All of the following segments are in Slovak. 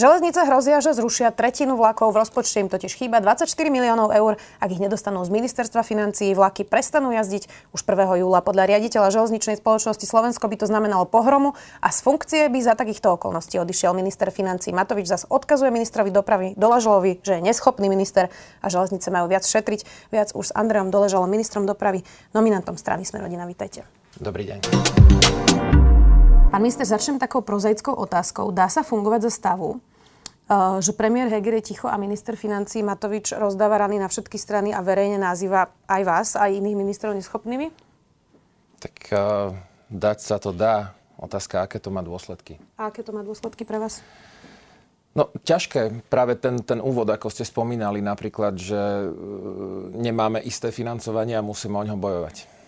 Železnice hrozia, že zrušia tretinu vlakov. V rozpočte im totiž chýba 24 miliónov eur. Ak ich nedostanú z ministerstva financií, vlaky prestanú jazdiť už 1. júla. Podľa riaditeľa železničnej spoločnosti Slovensko by to znamenalo pohromu a z funkcie by za takýchto okolností odišiel minister financií. Matovič zase odkazuje ministrovi dopravy Doležalovi, že je neschopný minister a železnice majú viac šetriť. Viac už s Andreom Doležalom, ministrom dopravy, nominantom strany Sme rodina. Vítajte. Dobrý deň. Pán minister, začnem takou prozaickou otázkou. Dá sa fungovať za stavu, že premiér Heger je ticho a minister financí Matovič rozdáva rany na všetky strany a verejne nazýva aj vás, aj iných ministrov neschopnými? Tak uh, dať sa to dá. Otázka, aké to má dôsledky. A aké to má dôsledky pre vás? No, ťažké. Práve ten, ten úvod, ako ste spomínali, napríklad, že uh, nemáme isté financovanie a musíme o ňo bojovať.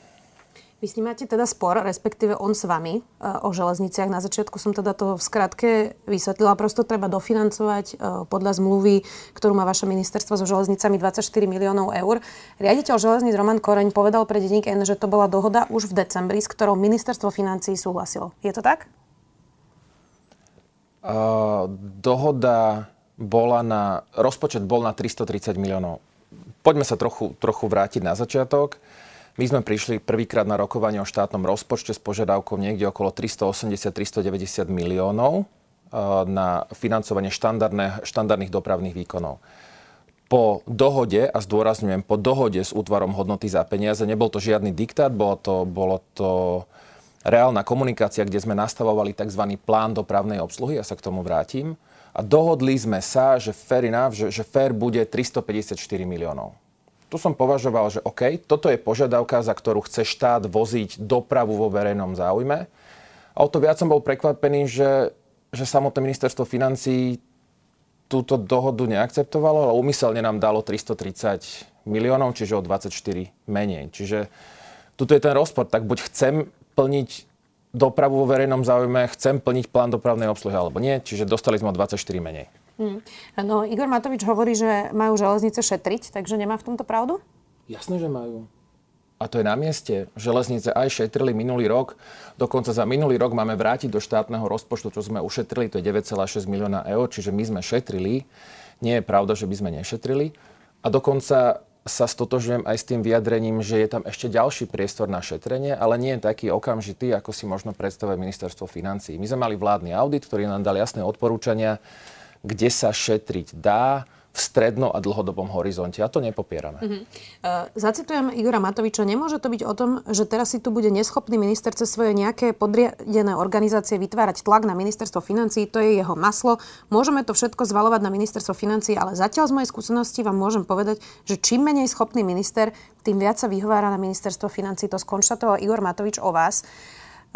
Vy s ním máte teda spor, respektíve on s vami e, o železniciach. Na začiatku som teda to v skratke vysvetlila. Prosto treba dofinancovať e, podľa zmluvy, ktorú má vaše ministerstvo so železnicami 24 miliónov eur. Riaditeľ železníc Roman Koreň povedal pre denník N, že to bola dohoda už v decembri, s ktorou ministerstvo financií súhlasilo. Je to tak? Uh, dohoda bola na... Rozpočet bol na 330 miliónov. Poďme sa trochu, trochu vrátiť na začiatok. My sme prišli prvýkrát na rokovanie o štátnom rozpočte s požiadavkou niekde okolo 380-390 miliónov eh, na financovanie štandardných dopravných výkonov. Po dohode, a zdôrazňujem, po dohode s útvarom hodnoty za peniaze, nebol to žiadny diktát, bolo to, bolo to reálna komunikácia, kde sme nastavovali tzv. plán dopravnej obsluhy, ja sa k tomu vrátim. A dohodli sme sa, že fair enough, že, že fair bude 354 miliónov tu som považoval, že OK, toto je požiadavka, za ktorú chce štát voziť dopravu vo verejnom záujme. A o to viac som bol prekvapený, že, že samotné ministerstvo financí túto dohodu neakceptovalo, ale umyselne nám dalo 330 miliónov, čiže o 24 menej. Čiže tuto je ten rozpor. Tak buď chcem plniť dopravu vo verejnom záujme, chcem plniť plán dopravnej obsluhy alebo nie, čiže dostali sme o 24 menej. Hmm. No, Igor Matovič hovorí, že majú železnice šetriť, takže nemá v tomto pravdu? Jasné, že majú. A to je na mieste. Železnice aj šetrili minulý rok. Dokonca za minulý rok máme vrátiť do štátneho rozpočtu, čo sme ušetrili, to je 9,6 milióna eur, čiže my sme šetrili. Nie je pravda, že by sme nešetrili. A dokonca sa stotožujem aj s tým vyjadrením, že je tam ešte ďalší priestor na šetrenie, ale nie je taký okamžitý, ako si možno predstavuje ministerstvo financí. My sme mali vládny audit, ktorý nám dal jasné odporúčania, kde sa šetriť dá, v stredno- a dlhodobom horizonte. A to nepopierame. Uh-huh. Uh, zacitujem Igora Matoviča. Nemôže to byť o tom, že teraz si tu bude neschopný minister cez svoje nejaké podriadené organizácie vytvárať tlak na ministerstvo financí. To je jeho maslo. Môžeme to všetko zvalovať na ministerstvo financí, ale zatiaľ z mojej skúsenosti vám môžem povedať, že čím menej schopný minister, tým viac sa vyhovára na ministerstvo financí. To skonštatoval Igor Matovič o vás.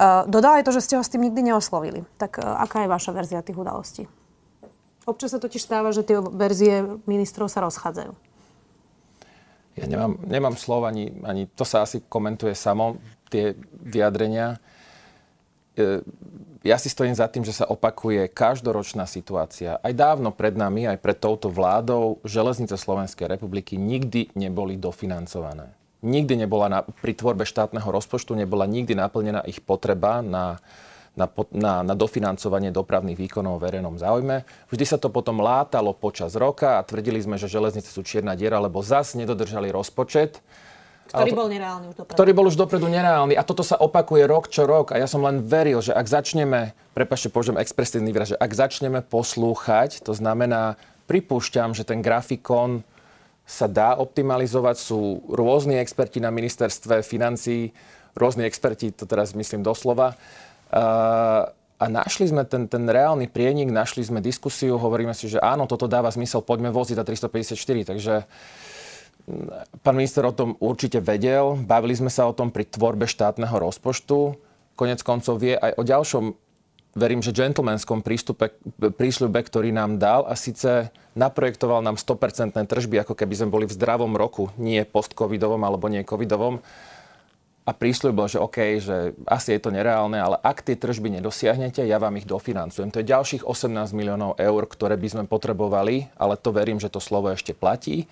Uh, dodal aj to, že ste ho s tým nikdy neoslovili. Tak uh, aká je vaša verzia tých udalostí? Občas sa totiž stáva, že tie verzie ministrov sa rozchádzajú. Ja nemám, nemám slov, ani, ani to sa asi komentuje samo, tie vyjadrenia. E, ja si stojím za tým, že sa opakuje každoročná situácia. Aj dávno pred nami, aj pred touto vládou, železnice Slovenskej republiky nikdy neboli dofinancované. Nikdy nebola na, pri tvorbe štátneho rozpočtu, nebola nikdy naplnená ich potreba na na, na, na dofinancovanie dopravných výkonov v verejnom záujme. Vždy sa to potom látalo počas roka a tvrdili sme, že železnice sú čierna diera, lebo zas nedodržali rozpočet. Ktorý bol nereálny už dopredu. Ktorý bol už dopredu nereálny. A toto sa opakuje rok čo rok. A ja som len veril, že ak začneme, prepašte, použijem expresívny výraz, že ak začneme poslúchať, to znamená, pripúšťam, že ten grafikon sa dá optimalizovať. Sú rôzni experti na ministerstve financí, rôzni experti, to teraz myslím doslova, a našli sme ten, ten reálny prienik, našli sme diskusiu, hovoríme si, že áno, toto dáva zmysel, poďme voziť za 354. Takže pán minister o tom určite vedel, bavili sme sa o tom pri tvorbe štátneho rozpočtu. Konec koncov vie aj o ďalšom verím, že gentlemanskom prístupe, prísľube, ktorý nám dal a síce naprojektoval nám 100% tržby, ako keby sme boli v zdravom roku, nie post-covidovom alebo nie covidovom a prísľubil, že OK, že asi je to nereálne, ale ak tie tržby nedosiahnete, ja vám ich dofinancujem. To je ďalších 18 miliónov eur, ktoré by sme potrebovali, ale to verím, že to slovo ešte platí.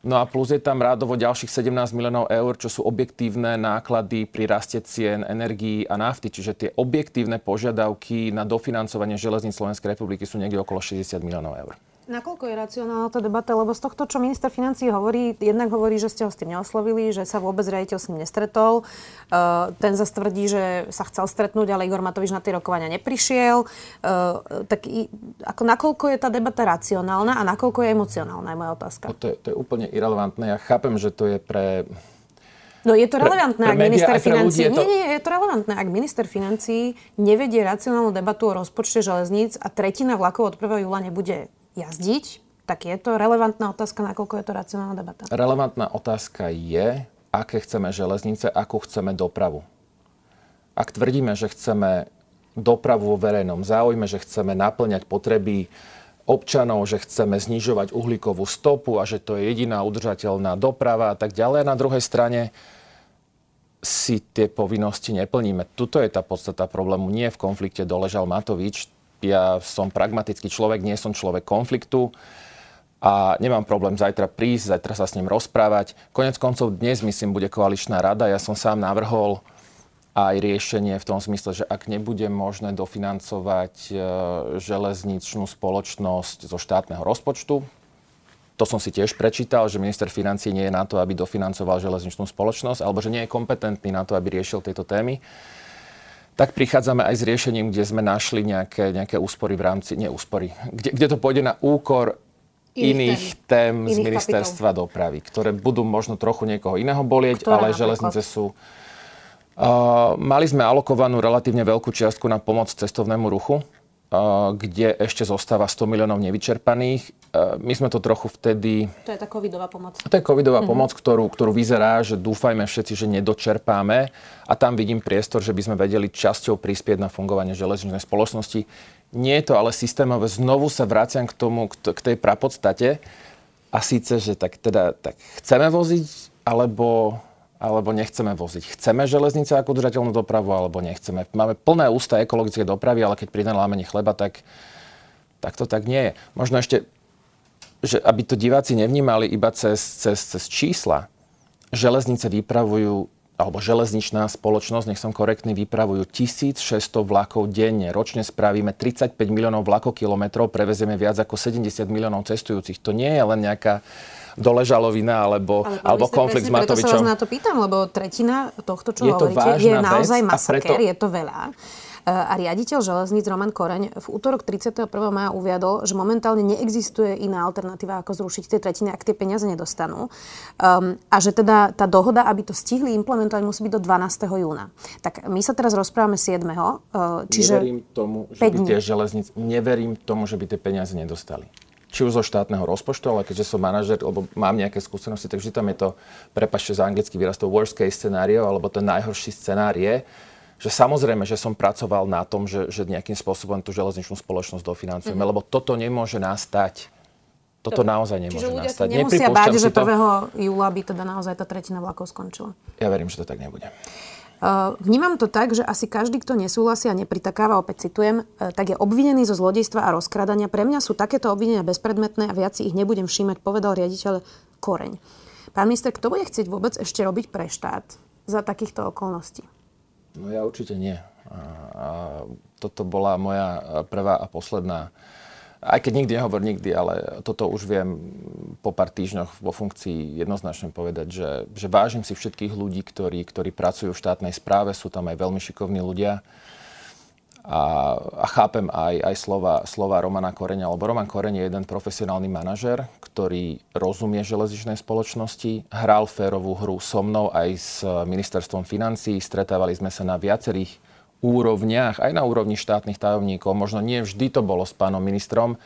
No a plus je tam rádovo ďalších 17 miliónov eur, čo sú objektívne náklady pri raste cien energií a nafty. Čiže tie objektívne požiadavky na dofinancovanie železníc Slovenskej republiky sú niekde okolo 60 miliónov eur. Nakoľko je racionálna tá debata? Lebo z tohto, čo minister financí hovorí, jednak hovorí, že ste ho s tým neoslovili, že sa vôbec riaditeľ s ním nestretol. Uh, ten zase tvrdí, že sa chcel stretnúť, ale Igor Matovič na tie rokovania neprišiel. Uh, tak i, ako, nakoľko je tá debata racionálna a nakoľko je emocionálna, je moja otázka. No to, je, to je úplne irrelevantné. Ja chápem, že to je pre No je to relevantné, pre, pre ak minister financí... To... Nie, nie, je to relevantné, ak minister financí nevedie racionálnu debatu o rozpočte železníc a tretina vlakov od 1. júla nebude jazdiť, tak je to relevantná otázka, nakoľko je to racionálna debata? Relevantná otázka je, aké chceme železnice, akú chceme dopravu. Ak tvrdíme, že chceme dopravu vo verejnom záujme, že chceme naplňať potreby občanov, že chceme znižovať uhlíkovú stopu a že to je jediná udržateľná doprava a tak ďalej. A na druhej strane si tie povinnosti neplníme. Tuto je tá podstata problému. Nie v konflikte doležal Matovič, ja som pragmatický človek, nie som človek konfliktu a nemám problém zajtra prísť, zajtra sa s ním rozprávať. Konec koncov dnes, myslím, bude koaličná rada. Ja som sám navrhol aj riešenie v tom zmysle, že ak nebude možné dofinancovať e, železničnú spoločnosť zo štátneho rozpočtu, to som si tiež prečítal, že minister financí nie je na to, aby dofinancoval železničnú spoločnosť, alebo že nie je kompetentný na to, aby riešil tieto témy tak prichádzame aj s riešením, kde sme našli nejaké, nejaké úspory v rámci, nie úspory, kde, kde to pôjde na úkor iných, tém, tém iných z ministerstva kapitol. dopravy, ktoré budú možno trochu niekoho iného bolieť, ktoré ale napríklad? železnice sú... Uh, mali sme alokovanú relatívne veľkú čiastku na pomoc cestovnému ruchu, uh, kde ešte zostáva 100 miliónov nevyčerpaných. Uh, my sme to trochu vtedy... To je tá covidová pomoc. To je covidová mm-hmm. pomoc, ktorú, ktorú vyzerá, že dúfajme všetci, že nedočerpáme a tam vidím priestor, že by sme vedeli časťou prispieť na fungovanie železničnej spoločnosti. Nie je to ale systémové. Znovu sa vraciam k tomu, k tej prapodstate. A síce, že tak teda tak chceme voziť, alebo, alebo nechceme voziť. Chceme železnice ako udržateľnú dopravu, alebo nechceme. Máme plné ústa ekologické dopravy, ale keď príde lámenie chleba, tak, tak to tak nie je. Možno ešte, že aby to diváci nevnímali iba cez, cez, cez čísla. Železnice vypravujú alebo železničná spoločnosť, nech som korektný, vypravujú 1600 vlakov denne. Ročne spravíme 35 miliónov vlakokilometrov, prevezieme viac ako 70 miliónov cestujúcich. To nie je len nejaká doležalovina alebo, Ale alebo konflikt s Matovičom. Preto sa vás na to pýtam, lebo tretina tohto, čo je hovoríte, je naozaj masaker, preto... je to veľa. A riaditeľ železníc Roman Koreň v útorok 31. maja uviadol, že momentálne neexistuje iná alternatíva, ako zrušiť tie tretiny, ak tie peniaze nedostanú. Um, a že teda tá dohoda, aby to stihli implementovať, musí byť do 12. júna. Tak my sa teraz rozprávame 7. Uh, čiže neverím tomu, že by tie železnic, neverím tomu, že by tie peniaze nedostali či už zo štátneho rozpočtu, ale keďže som manažer, alebo mám nejaké skúsenosti, tak vždy tam je to, prepašte za anglicky výraz, to worst case scenario, alebo ten najhorší scenár je, že samozrejme, že som pracoval na tom, že, že nejakým spôsobom tú železničnú spoločnosť dofinancujeme, mm-hmm. lebo toto nemôže nastať. Toto Dobre. naozaj nemôže Čiže ľudia nastať. Nemusia báť, že 1. júla by teda naozaj tá tretina vlakov skončila. Ja verím, že to tak nebude. Uh, vnímam to tak, že asi každý, kto nesúhlasí a nepritakáva, opäť citujem, uh, tak je obvinený zo zlodejstva a rozkradania. Pre mňa sú takéto obvinenia bezpredmetné a viac si ich nebudem všímať, povedal riaditeľ Koreň. Pán minister, kto bude chcieť vôbec ešte robiť pre štát za takýchto okolností? No ja určite nie. A, a toto bola moja prvá a posledná. Aj keď nikdy nehovor nikdy, ale toto už viem po pár týždňoch vo funkcii jednoznačne povedať, že, že vážim si všetkých ľudí, ktorí, ktorí pracujú v štátnej správe, sú tam aj veľmi šikovní ľudia a, a chápem aj, aj slova, slova Romana Koreňa, lebo Roman Koreň je jeden profesionálny manažer, ktorý rozumie železničnej spoločnosti, hral férovú hru so mnou aj s ministerstvom financí, stretávali sme sa na viacerých úrovniach, aj na úrovni štátnych tajomníkov, možno nie vždy to bolo s pánom ministrom,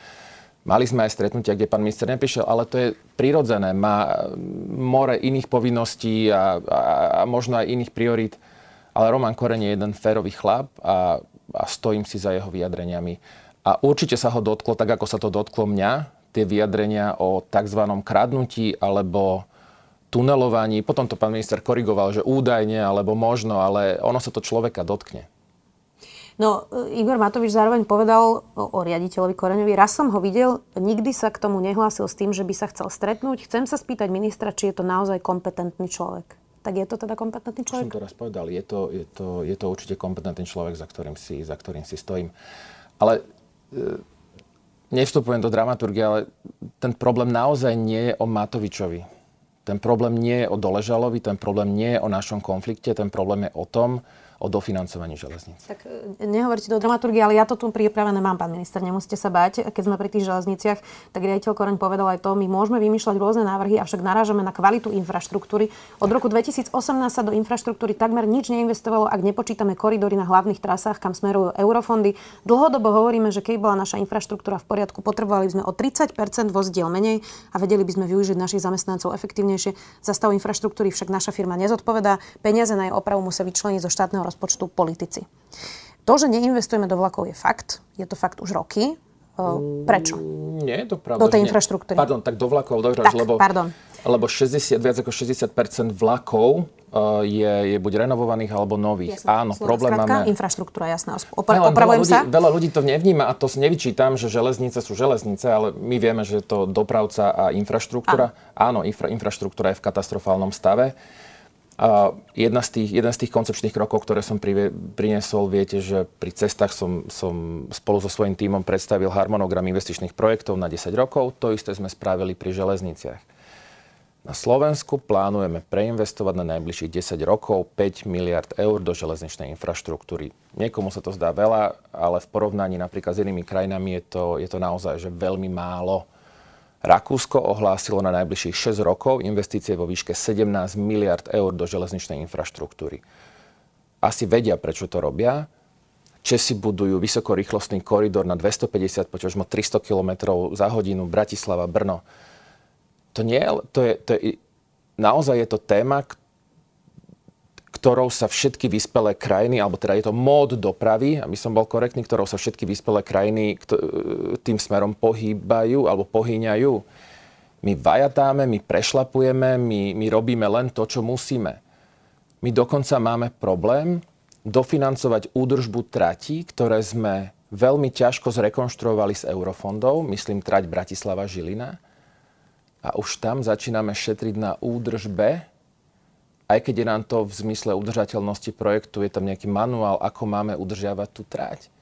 Mali sme aj stretnutia, kde pán minister neprišiel, ale to je prirodzené. Má more iných povinností a, a, a možno aj iných priorít. Ale Roman Koreň je jeden férový chlap a a stojím si za jeho vyjadreniami. A určite sa ho dotklo, tak ako sa to dotklo mňa, tie vyjadrenia o tzv. kradnutí alebo tunelovaní. Potom to pán minister korigoval, že údajne alebo možno, ale ono sa to človeka dotkne. No, Igor Matovič zároveň povedal o, riaditeľovi Koreňovi, raz som ho videl, nikdy sa k tomu nehlásil s tým, že by sa chcel stretnúť. Chcem sa spýtať ministra, či je to naozaj kompetentný človek. Tak je to teda kompetentný človek? Som to raz povedal, je to, je to, je to určite kompetentný človek, za ktorým si, za ktorým si stojím. Ale e, nevstupujem do dramaturgie, ale ten problém naozaj nie je o Matovičovi. Ten problém nie je o Doležalovi, ten problém nie je o našom konflikte, ten problém je o tom, o dofinancovaní železníc. Tak e, nehovoríte do dramaturgie, ale ja to tu pripravené mám, pán minister, nemusíte sa báť. Keď sme pri tých železniciach, tak riaditeľ Koreň povedal aj to, my môžeme vymýšľať rôzne návrhy, avšak narážame na kvalitu infraštruktúry. Od roku 2018 sa do infraštruktúry takmer nič neinvestovalo, ak nepočítame koridory na hlavných trasách, kam smerujú eurofondy. Dlhodobo hovoríme, že keď bola naša infraštruktúra v poriadku, potrebovali by sme o 30% vozdiel menej a vedeli by sme využiť našich zamestnancov efektívnejšie. Za stav infraštruktúry však naša firma nezodpovedá. Peniaze na jej opravu musia vyčleniť zo štátneho rozpočtu politici. To, že neinvestujeme do vlakov je fakt. Je to fakt už roky. Prečo? Nie je to pravda. Do tej infraštruktúry. Pardon, tak do vlakov, do, tak, lebo, pardon. lebo 60, viac ako 60 vlakov uh, je, je buď renovovaných alebo nových. Jasne. Áno, Slovo, problém skrátka, máme... infraštruktúra, jasná. Opra- veľa, opravujem ľudí, sa. Veľa ľudí to nevníma a to si nevyčítam, že železnice sú železnice, ale my vieme, že je to dopravca a infraštruktúra. Áno, Áno infra, infraštruktúra je v katastrofálnom stave. A jedna z tých, jeden z tých koncepčných krokov, ktoré som privie, priniesol, viete, že pri cestách som, som spolu so svojím tímom predstavil harmonogram investičných projektov na 10 rokov. To isté sme spravili pri železniciach. Na Slovensku plánujeme preinvestovať na najbližších 10 rokov 5 miliard eur do železničnej infraštruktúry. Niekomu sa to zdá veľa, ale v porovnaní napríklad s inými krajinami je to, je to naozaj že veľmi málo. Rakúsko ohlásilo na najbližších 6 rokov investície vo výške 17 miliard eur do železničnej infraštruktúry. Asi vedia, prečo to robia. Česi budujú vysokorýchlostný koridor na 250, počožmo 300 km za hodinu Bratislava, Brno. To nie to je, to je, naozaj je to téma, ktorou sa všetky vyspelé krajiny, alebo teda je to mód dopravy, aby som bol korektný, ktorou sa všetky vyspelé krajiny tým smerom pohýbajú alebo pohýňajú. My vajatáme, my prešlapujeme, my, my robíme len to, čo musíme. My dokonca máme problém dofinancovať údržbu tratí, ktoré sme veľmi ťažko zrekonštruovali z eurofondov, myslím trať Bratislava-Žilina. A už tam začíname šetriť na údržbe aj keď je nám to v zmysle udržateľnosti projektu, je tam nejaký manuál, ako máme udržiavať tú tráť.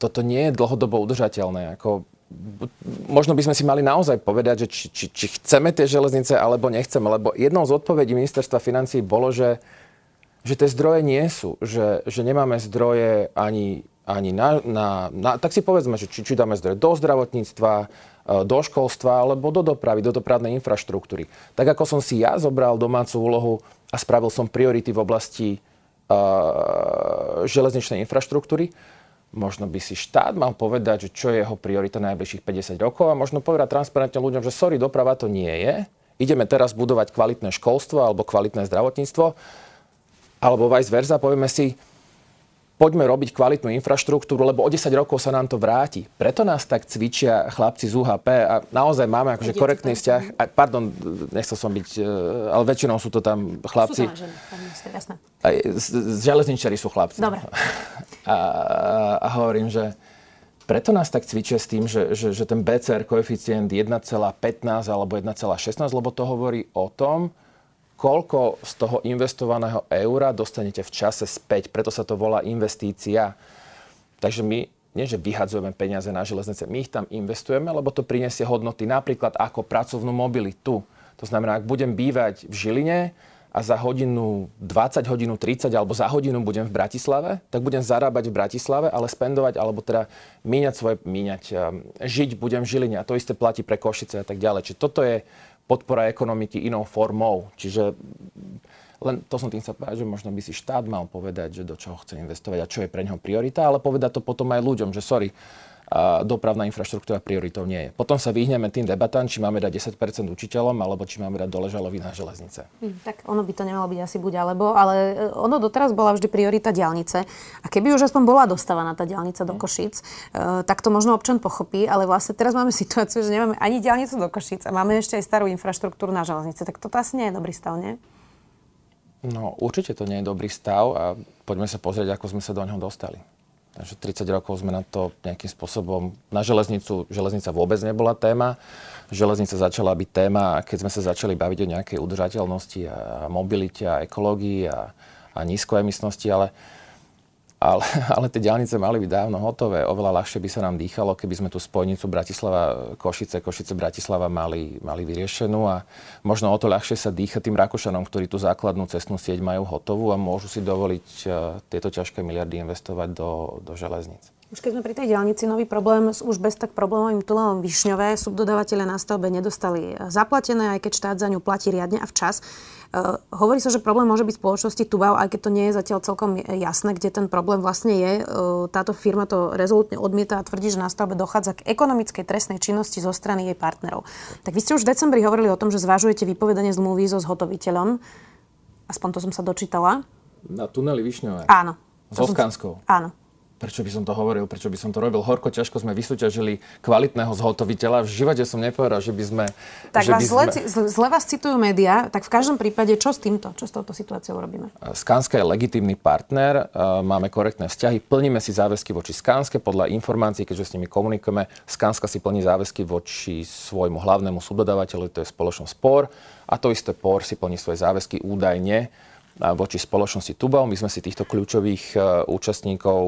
Toto nie je dlhodobo udržateľné. Ako, možno by sme si mali naozaj povedať, že či, či, či chceme tie železnice, alebo nechceme. Lebo jednou z odpovedí ministerstva financí bolo, že, že tie zdroje nie sú. Že, že nemáme zdroje ani, ani na, na, na... Tak si povedzme, že či, či dáme zdroje do zdravotníctva, do školstva alebo do dopravy, do dopravnej infraštruktúry. Tak ako som si ja zobral domácu úlohu a spravil som priority v oblasti uh, železničnej infraštruktúry, možno by si štát mal povedať, že čo je jeho priorita najbližších 50 rokov a možno povedať transparentne ľuďom, že sorry, doprava to nie je. Ideme teraz budovať kvalitné školstvo alebo kvalitné zdravotníctvo, alebo vice versa, povieme si, poďme robiť kvalitnú infraštruktúru, lebo o 10 rokov sa nám to vráti. Preto nás tak cvičia chlapci z UHP a naozaj máme akože korektný vzťah. A, pardon, nechcel som byť, e, ale väčšinou sú to tam chlapci. Sú to ženy, jasné. Železničari sú chlapci. Dobre. A, a hovorím, že preto nás tak cvičia s tým, že, že, že ten BCR koeficient 1,15 alebo 1,16, lebo to hovorí o tom, koľko z toho investovaného eura dostanete v čase späť. Preto sa to volá investícia. Takže my nie, že vyhadzujeme peniaze na železnice, my ich tam investujeme, lebo to prinesie hodnoty napríklad ako pracovnú mobilitu. To znamená, ak budem bývať v Žiline a za hodinu 20, hodinu 30 alebo za hodinu budem v Bratislave, tak budem zarábať v Bratislave, ale spendovať alebo teda míňať svoje, míňať, um, žiť budem v Žiline a to isté platí pre Košice a tak ďalej. Čiže toto je podpora ekonomiky inou formou. Čiže len to som tým chcel povedať, že možno by si štát mal povedať, že do čoho chce investovať a čo je pre neho priorita, ale povedať to potom aj ľuďom, že sorry, dopravná infraštruktúra prioritou nie je. Potom sa vyhneme tým debatám, či máme dať 10% učiteľom, alebo či máme dať dole žalovi na železnice. Hm, tak ono by to nemalo byť asi buď alebo, ale e, ono doteraz bola vždy priorita diálnice. A keby už aspoň bola dostávaná tá diálnica do hm. Košic, uh, tak to možno občan pochopí, ale vlastne teraz máme situáciu, že nemáme ani diálnicu do Košic a máme ešte aj starú infraštruktúru na železnice. Tak toto asi nie je dobrý stav, nie? No určite to nie je dobrý stav a poďme sa pozrieť, ako sme sa do neho dostali. Takže 30 rokov sme na to nejakým spôsobom... Na železnicu, železnica vôbec nebola téma. Železnica začala byť téma, keď sme sa začali baviť o nejakej udržateľnosti a mobilite a ekológii a, a nízkoemisnosti, ale ale, ale tie diálnice mali byť dávno hotové. Oveľa ľahšie by sa nám dýchalo, keby sme tú spojnicu Bratislava-Košice, Košice-Bratislava mali, mali vyriešenú a možno o to ľahšie sa dýcha tým Rakúšanom, ktorí tú základnú cestnú sieť majú hotovú a môžu si dovoliť uh, tieto ťažké miliardy investovať do, do železníc. Už keď sme pri tej diálnici, nový problém s už bez tak problémovým tunelom Višňové. Subdodávateľe na stavbe nedostali zaplatené, aj keď štát za ňu platí riadne a včas. Uh, hovorí sa, že problém môže byť spoločnosti Tubau, aj keď to nie je zatiaľ celkom jasné, kde ten problém vlastne je. Uh, táto firma to rezolutne odmieta a tvrdí, že na stavbe dochádza k ekonomickej trestnej činnosti zo strany jej partnerov. Tak vy ste už v decembri hovorili o tom, že zvažujete vypovedanie zmluvy so zhotoviteľom. Aspoň to som sa dočítala. Na tuneli Višňové? Áno. So Skanskou? Áno prečo by som to hovoril, prečo by som to robil. Horko ťažko sme vysúťažili kvalitného zhotoviteľa. V živote som nepovedal, že by sme... Tak že vás by zle, sme... zle vás citujú médiá, tak v každom prípade čo s týmto, čo s touto situáciou robíme? Skanska je legitímny partner, máme korektné vzťahy, plníme si záväzky voči Skanske, podľa informácií, keďže s nimi komunikujeme, Skanska si plní záväzky voči svojmu hlavnému subdodávateľu, to je spoločnosť POR, a to isté POR si plní svoje záväzky údajne voči spoločnosti Tubal. My sme si týchto kľúčových e, účastníkov,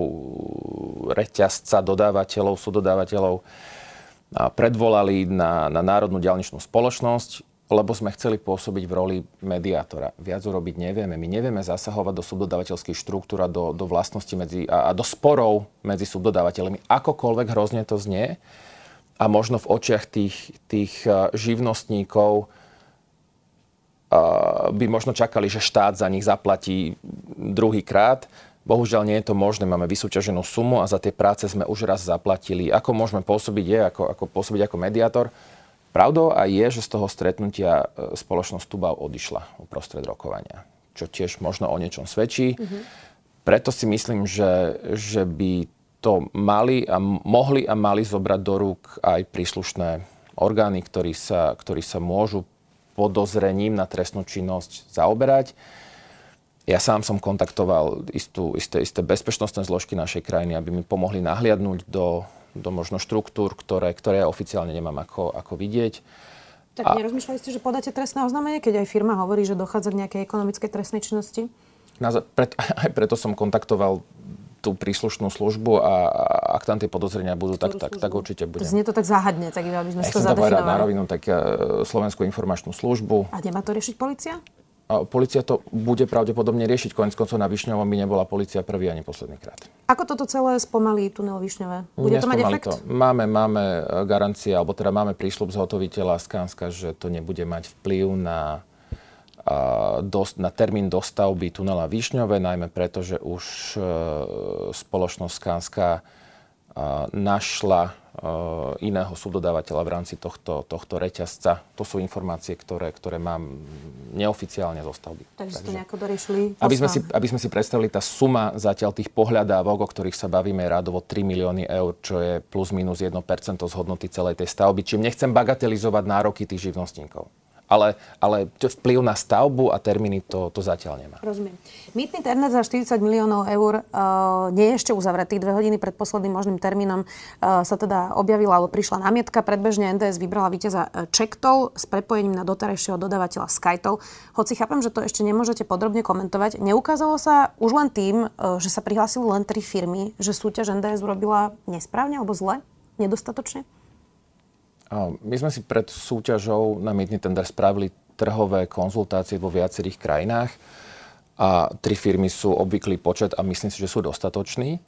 reťazca, dodávateľov, sudodávateľov predvolali na, na Národnú ďalničnú spoločnosť, lebo sme chceli pôsobiť v roli mediátora. Viac urobiť nevieme. My nevieme zasahovať do subdodávateľských štruktúr a do, do vlastnosti medzi, a, a do sporov medzi subdodávateľmi. Akokoľvek hrozne to znie. A možno v očiach tých, tých e, živnostníkov by možno čakali, že štát za nich zaplatí druhýkrát. Bohužiaľ nie je to možné, máme vysúťaženú sumu a za tie práce sme už raz zaplatili. Ako môžeme pôsobiť je, ako, ako pôsobiť ako mediátor. Pravdou aj je, že z toho stretnutia e, spoločnosť Tubal odišla uprostred rokovania, čo tiež možno o niečom svedčí. Mm-hmm. Preto si myslím, že, že by to mali a mohli a mali zobrať do rúk aj príslušné orgány, ktorí sa, ktorí sa môžu podozrením na trestnú činnosť zaoberať. Ja sám som kontaktoval istú, isté, isté bezpečnostné zložky našej krajiny, aby mi pomohli nahliadnúť do, do možno štruktúr, ktoré, ktoré ja oficiálne nemám ako, ako vidieť. Tak a... nerozmýšľali ste, že podáte trestné oznámenie, keď aj firma hovorí, že dochádza k nejakej ekonomickej trestnej činnosti? Na, pred, aj preto som kontaktoval tú príslušnú službu a, ak tam tie podozrenia budú, tak, tak, tak určite bude. Znie to tak záhadne, tak iba sme ja to zadefinovali. na rovinu, tak uh, Slovenskú informačnú službu. A nemá to riešiť policia? A policia to bude pravdepodobne riešiť. Konec koncov na Višňovom by nebola policia prvý ani posledný krát. Ako toto celé spomalí tunel Višňové? Bude to mať efekt? To. Máme, máme e, garancie, alebo teda máme prísľub zhotoviteľa Skanska, že to nebude mať vplyv na na termín dostavby tunela Višňové, najmä preto, že už e, spoločnosť Skanska e, našla e, iného subdodávateľa v rámci tohto, tohto reťazca. To sú informácie, ktoré, ktoré mám neoficiálne zo stavby. Takže, Takže to nejako doriešili? Aby sme, si, aby sme si predstavili, tá suma zatiaľ tých pohľadávok, o ktorých sa bavíme, je rádovo 3 milióny eur, čo je plus minus 1% z hodnoty celej tej stavby. Čím nechcem bagatelizovať nároky tých živnostníkov ale, ale vplyv na stavbu a termíny to, to zatiaľ nemá. Rozumiem. Mýtny tender za 40 miliónov eur uh, nie je ešte uzavretý. Dve hodiny pred posledným možným termínom uh, sa teda objavila, alebo prišla námietka. Predbežne NDS vybrala víťaza Čektol s prepojením na doterajšieho dodávateľa Skytol. Hoci chápem, že to ešte nemôžete podrobne komentovať, neukázalo sa už len tým, uh, že sa prihlásili len tri firmy, že súťaž NDS urobila nesprávne alebo zle? Nedostatočne? My sme si pred súťažou na mýtny tender spravili trhové konzultácie vo viacerých krajinách a tri firmy sú obvyklý počet a myslím si, že sú dostatoční.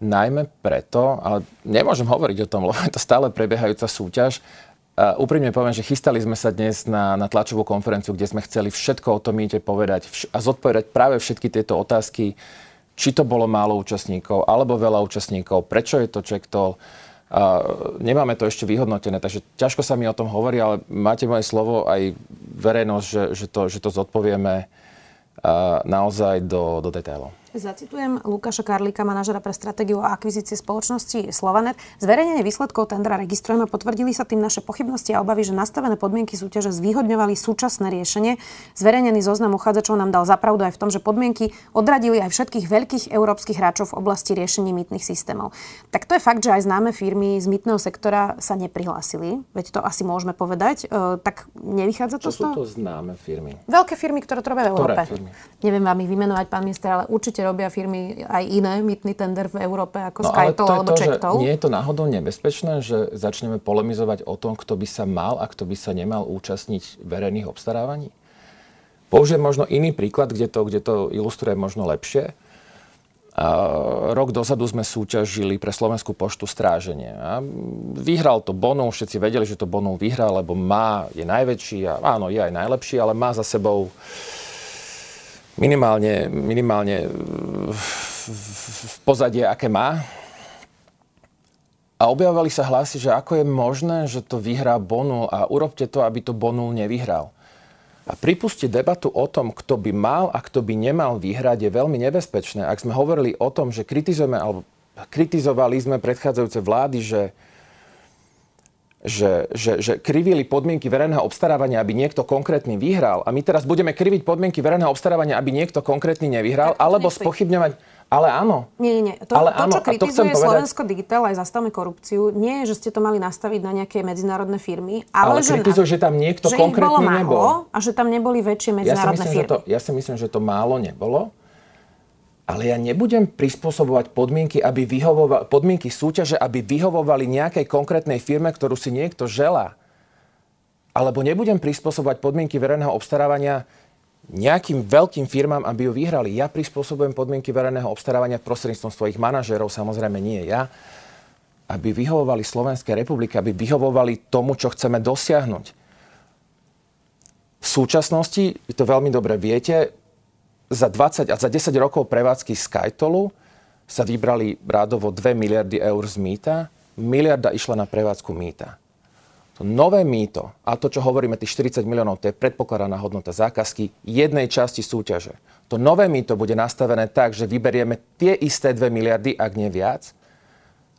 Najmä preto, ale nemôžem hovoriť o tom, lebo je to stále prebiehajúca súťaž. Uh, úprimne poviem, že chystali sme sa dnes na, na tlačovú konferenciu, kde sme chceli všetko o tom mýte povedať vš- a zodpovedať práve všetky tieto otázky, či to bolo málo účastníkov alebo veľa účastníkov, prečo je to checktoll. Uh, nemáme to ešte vyhodnotené, takže ťažko sa mi o tom hovorí, ale máte moje slovo aj verejnosť, že, že, to, že to zodpovieme naozaj do, do detailov. Zacitujem Lukáša Karlíka, manažera pre stratégiu a akvizície spoločnosti Slovanet. Zverejnenie výsledkov tendra registrujeme, potvrdili sa tým naše pochybnosti a obavy, že nastavené podmienky súťaže zvýhodňovali súčasné riešenie. Zverejnený zoznam uchádzačov nám dal zapravdu aj v tom, že podmienky odradili aj všetkých veľkých európskych hráčov v oblasti riešení mýtnych systémov. Tak to je fakt, že aj známe firmy z mýtneho sektora sa neprihlásili. Veď to asi môžeme povedať. E, tak nevychádza to Čo z toho? sú to známe firmy? Veľké firmy, ktoré to robia v Ktoré Európe. firmy? Neviem vám ich vymenovať, pán minister, ale určite robia firmy aj iné mytný tender v Európe ako No je alebo Checktoll. nie je to náhodou nebezpečné, že začneme polemizovať o tom, kto by sa mal a kto by sa nemal účastniť verejných obstarávaní? Použijem možno iný príklad, kde to, kde to ilustruje možno lepšie. A rok dozadu sme súťažili pre Slovenskú poštu stráženie. A vyhral to Bonu, všetci vedeli, že to Bonu vyhral, lebo má, je najväčší a áno, je aj najlepší, ale má za sebou minimálne, minimálne v pozadie, aké má. A objavovali sa hlasy, že ako je možné, že to vyhrá Bonu a urobte to, aby to Bonu nevyhral. A pripustiť debatu o tom, kto by mal a kto by nemal vyhrať, je veľmi nebezpečné. Ak sme hovorili o tom, že kritizujeme, alebo kritizovali sme predchádzajúce vlády, že, že, že, že krivili podmienky verejného obstarávania, aby niekto konkrétny vyhral. A my teraz budeme kriviť podmienky verejného obstarávania, aby niekto konkrétny nevyhral, alebo nechci. spochybňovať. Ale áno. Nie, nie, nie. To, Ale to áno, čo a to kritizuje povedať- Slovensko Digital aj zastavme korupciu, nie je, že ste to mali nastaviť na nejaké medzinárodné firmy, ale, Ale že, kritizujú, že tam niekto že konkrétny bolo málo nebol. a že tam neboli väčšie Ja si, medzinárodné myslím, že firmy. to, ja si myslím, že to málo nebolo. Ale ja nebudem prispôsobovať podmienky, aby vyhovova- podmienky súťaže, aby vyhovovali nejakej konkrétnej firme, ktorú si niekto želá. Alebo nebudem prispôsobovať podmienky verejného obstarávania nejakým veľkým firmám, aby ju vyhrali. Ja prispôsobujem podmienky verejného obstarávania prostredníctvom svojich manažérov, samozrejme nie ja, aby vyhovovali Slovenskej republike, aby vyhovovali tomu, čo chceme dosiahnuť. V súčasnosti, vy to veľmi dobre viete, za 20 a za 10 rokov prevádzky Skytolu sa vybrali rádovo 2 miliardy eur z mýta. Miliarda išla na prevádzku mýta. To nové mýto, a to, čo hovoríme, tých 40 miliónov, to je predpokladaná hodnota zákazky jednej časti súťaže. To nové mýto bude nastavené tak, že vyberieme tie isté 2 miliardy, ak nie viac,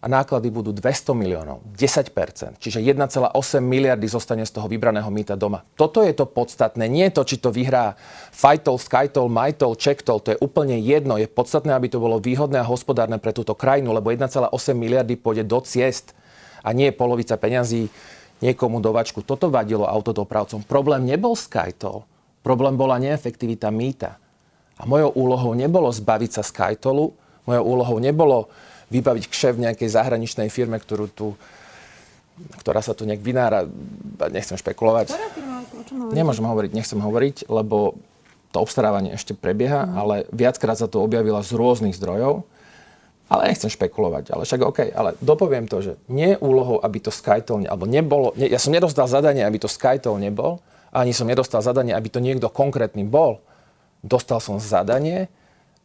a náklady budú 200 miliónov, 10%, čiže 1,8 miliardy zostane z toho vybraného mýta doma. Toto je to podstatné, nie to, či to vyhrá Fightol, Skytol, Mytol, Checktol, to je úplne jedno. Je podstatné, aby to bolo výhodné a hospodárne pre túto krajinu, lebo 1,8 miliardy pôjde do ciest a nie polovica peňazí niekomu do vačku. Toto vadilo autodopravcom. Problém nebol Skytol, problém bola neefektivita mýta. A mojou úlohou nebolo zbaviť sa Skytolu, mojou úlohou nebolo vybaviť kšev nejakej zahraničnej firme, ktorú tu, ktorá sa tu nejak vynára. Nechcem špekulovať. Nemôžem hovoriť, nechcem hovoriť, lebo to obstarávanie ešte prebieha, Mhm. ale viackrát sa to objavila z rôznych zdrojov. Ale nechcem špekulovať, ale však OK, ale dopoviem to, že nie je úlohou, aby to Skytol, ne- alebo nebolo, ne, ja som nedostal zadanie, aby to Skytol nebol, ani som nedostal zadanie, aby to niekto konkrétny bol. Dostal som zadanie,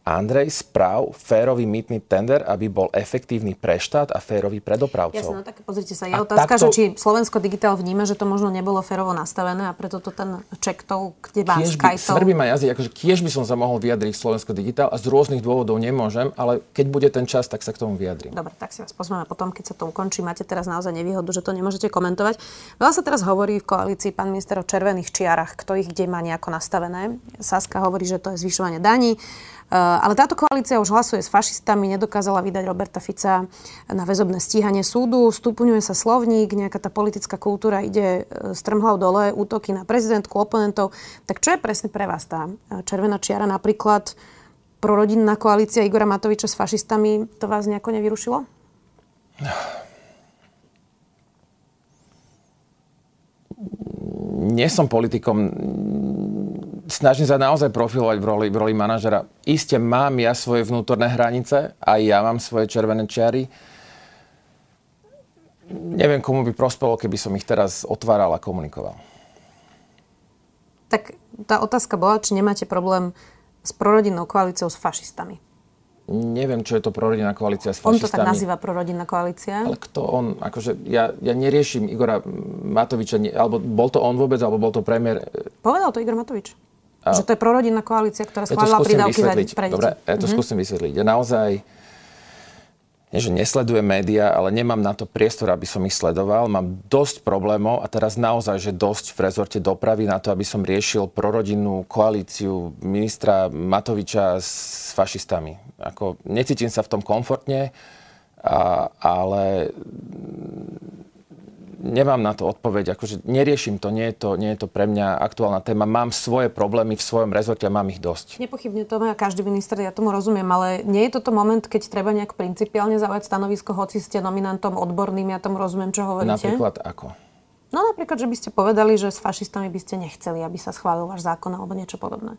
Andrej, správ férový mýtny tender, aby bol efektívny pre štát a férový pre dopravcov. Jasne, no tak pozrite sa, je A otázka, takto- že či Slovensko Digital vníma, že to možno nebolo férovo nastavené a preto to ten Checktoll, kde má Skytol. svrbí ma jazyk, akože kiež by som sa mohol vyjadriť Slovensko Digitál a z rôznych dôvodov nemôžem, ale keď bude ten čas, tak sa k tomu vyjadrím. Dobre, tak si vás pozveme potom, keď sa to ukončí. Máte teraz naozaj nevýhodu, že to nemôžete komentovať. Veľa sa teraz hovorí v koalícii, pán minister, o červených čiarach, kto ich kde má nejako nastavené. Saska hovorí, že to je zvyšovanie daní. Uh, ale táto koalícia už hlasuje s fašistami, nedokázala vydať Roberta Fica na väzobné stíhanie súdu, stupňuje sa slovník, nejaká tá politická kultúra ide uh, strmhlav dole, útoky na prezidentku, oponentov. Tak čo je presne pre vás tá uh, červená čiara? Napríklad prorodinná koalícia Igora Matoviča s fašistami, to vás nejako nevyrušilo? Nie som politikom, snažím sa naozaj profilovať v roli, v roli manažera. Isté mám ja svoje vnútorné hranice, aj ja mám svoje červené čiary. Neviem, komu by prospelo, keby som ich teraz otváral a komunikoval. Tak tá otázka bola, či nemáte problém s prorodinnou koalíciou s fašistami. neviem, čo je to prorodinná koalícia s On fašistami. to tak nazýva prorodinná koalícia. Ale kto on, akože ja, ja neriešim Igora Matoviča, alebo bol to on vôbec, alebo bol to premiér. Povedal to Igor Matovič. Že to je prorodinná koalícia, ktorá schválila prídavky pre deti. Dobre, ja to Mhm. skúsim vysvetliť. Ja naozaj, nie že nesledujem médiá, ale nemám na to priestor, aby som ich sledoval. Mám dosť problémov a teraz naozaj, že dosť v rezorte dopravy na to, aby som riešil prorodinnú koalíciu ministra Matoviča s fašistami. Ako, necítim sa v tom komfortne, a, ale nemám na to odpoveď. Akože neriešim to nie, je to, nie je to pre mňa aktuálna téma. Mám svoje problémy v svojom rezorte a mám ich dosť. Nepochybne to má každý minister, ja tomu rozumiem, ale nie je toto moment, keď treba nejak principiálne zaujať stanovisko, hoci ste nominantom odborným, ja tomu rozumiem, čo hovoríte. Napríklad ako? No napríklad, že by ste povedali, že s fašistami by ste nechceli, aby sa schválil váš zákon alebo niečo podobné.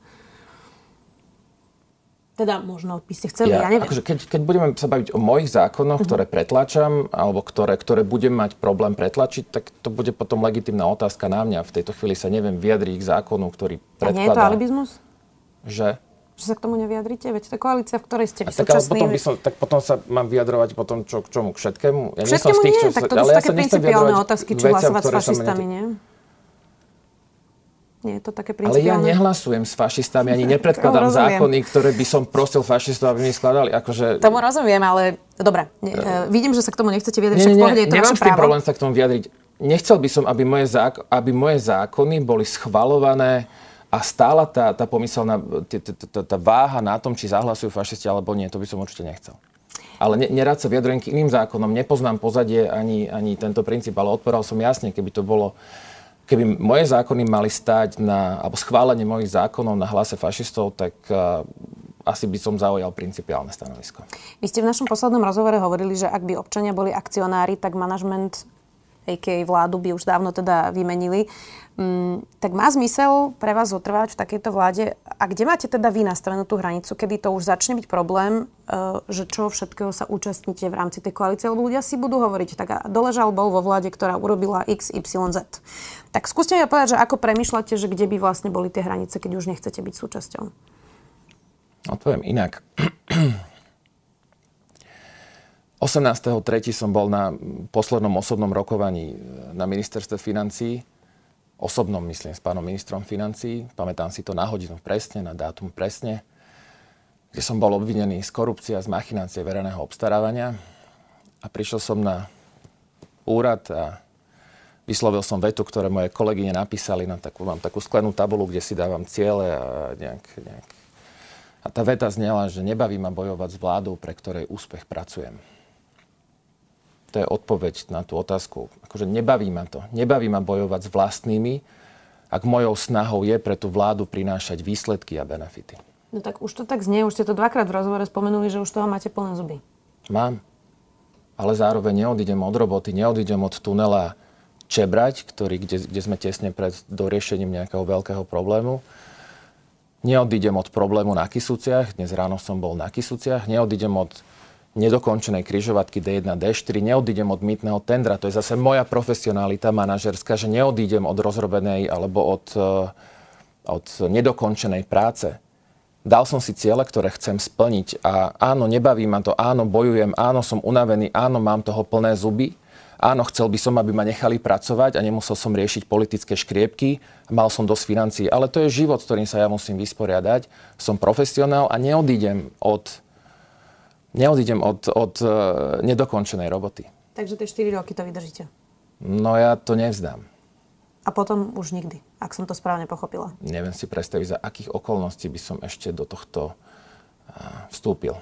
Teda možno by ste chceli, ja, ja neviem. Akože keď, keď budeme sa baviť o mojich zákonoch, ktoré pretlačam, alebo ktoré, ktoré budem mať problém pretlačiť, tak to bude potom legitimná otázka na mňa. V tejto chvíli sa neviem vyjadriť k zákonu, ktorý A nie je to alibizmus? Že? Že sa k tomu nevyjadrite? Veď to koalícia, v ktorej ste vy tak, ale súčasní. potom, by som, tak potom sa mám vyjadrovať potom čo, k čomu? K všetkému? Ja nie som Všetkému z tých, nie, čo tak ale sú ja také principiálne otázky, veciam, hlasovať s fašistami, nie? Nie je to také Ale ja nehlasujem s fašistami, ani nepredkladám zákony, ktoré by som prosil fašistov, aby mi skladali. Akože... Tomu rozumiem, ale dobre. Ne, e, vidím, že sa k tomu nechcete vyjadriť, však v nie, pohode je to nemám vaše s tým právo. problém sa k tomu vyjadriť. Nechcel by som, aby moje, zák- aby moje zákony boli schvalované a stála tá, tá pomyselná t- t- t- tá váha na tom, či zahlasujú fašisti alebo nie. To by som určite nechcel. Ale ne, nerád sa vyjadrujem k iným zákonom, nepoznám pozadie ani, ani tento princíp, ale odporal som jasne, keby to bolo keby moje zákony mali stať na, alebo schválenie mojich zákonov na hlase fašistov, tak uh, asi by som zaujal principiálne stanovisko. Vy ste v našom poslednom rozhovore hovorili, že ak by občania boli akcionári, tak manažment a.k.a. vládu by už dávno teda vymenili. Mm, tak má zmysel pre vás zotrvať v takejto vláde? A kde máte teda vy nastavenú tú hranicu, kedy to už začne byť problém, e, že čo všetkého sa účastníte v rámci tej koalície? Lebo ľudia si budú hovoriť, tak doležal bol vo vláde, ktorá urobila X, Y, Z. Tak skúste mi povedať, že ako premyšľate, že kde by vlastne boli tie hranice, keď už nechcete byť súčasťou? Odpoviem inak. 18.3. som bol na poslednom osobnom rokovaní na ministerstve financií. Osobnom, myslím, s pánom ministrom financií. Pamätám si to na hodinu presne, na dátum presne. Kde som bol obvinený z korupcie a z machinácie verejného obstarávania. A prišiel som na úrad a vyslovil som vetu, ktoré moje kolegyne napísali na takú, mám takú sklenú tabulu, kde si dávam ciele a nejak, nejak a tá veta znela, že nebaví ma bojovať s vládou, pre ktorej úspech pracujem. To je odpoveď na tú otázku. Akože nebaví ma to. Nebaví ma bojovať s vlastnými, ak mojou snahou je pre tú vládu prinášať výsledky a benefity. No tak už to tak znie, už ste to dvakrát v rozhovore spomenuli, že už toho máte plné zuby. Mám. Ale zároveň neodídem od roboty, neodídem od tunela Čebrať, ktorý, kde, kde sme tesne pred doriešením nejakého veľkého problému. Neodídem od problému na Kisúciach, dnes ráno som bol na Kisúciach, neodídem od nedokončenej kryžovatky D1, D4, neodídem od mýtneho tendra, to je zase moja profesionalita manažerská, že neodídem od rozrobenej alebo od, eh, od nedokončenej práce. Dal som si ciele, ktoré chcem splniť a áno, nebaví ma to, áno, bojujem, áno, som unavený, áno, mám toho plné zuby, áno, chcel by som, aby ma nechali pracovať a nemusel som riešiť politické škriepky, mal som dosť financií, ale to je život, s ktorým sa ja musím vysporiadať. Som profesionál a neodídem od, neodídem od, od eh, nedokončenej roboty. Takže tie 4 roky to vydržíte. No ja to nevzdám. A potom už nikdy, ak som to správne pochopila. Neviem si predstaviť, za akých okolností by som ešte do tohto eh, vstúpil.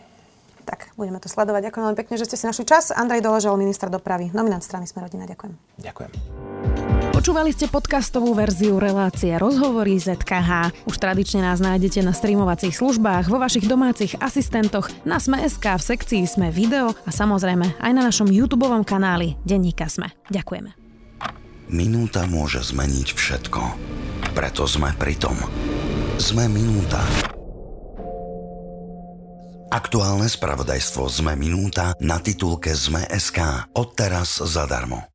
Tak, budeme to sledovať. Ďakujem veľmi pekne, že ste si našli čas. Andrej Doležal, minister dopravy, nominant strany Sme rodina. Ďakujem. Ďakujem. Počúvali ste podcastovú verziu relácie Rozhovory ZKH. Už tradične nás nájdete na streamovacích službách, vo vašich domácich asistentoch, na Sme.sk, v sekcii Sme video a samozrejme aj na našom YouTube kanáli Denníka Sme. Ďakujeme. Minúta môže zmeniť všetko. Preto sme pri tom. Sme minúta. Aktuálne spravodajstvo Sme minúta na titulke Sme.sk. Odteraz zadarmo.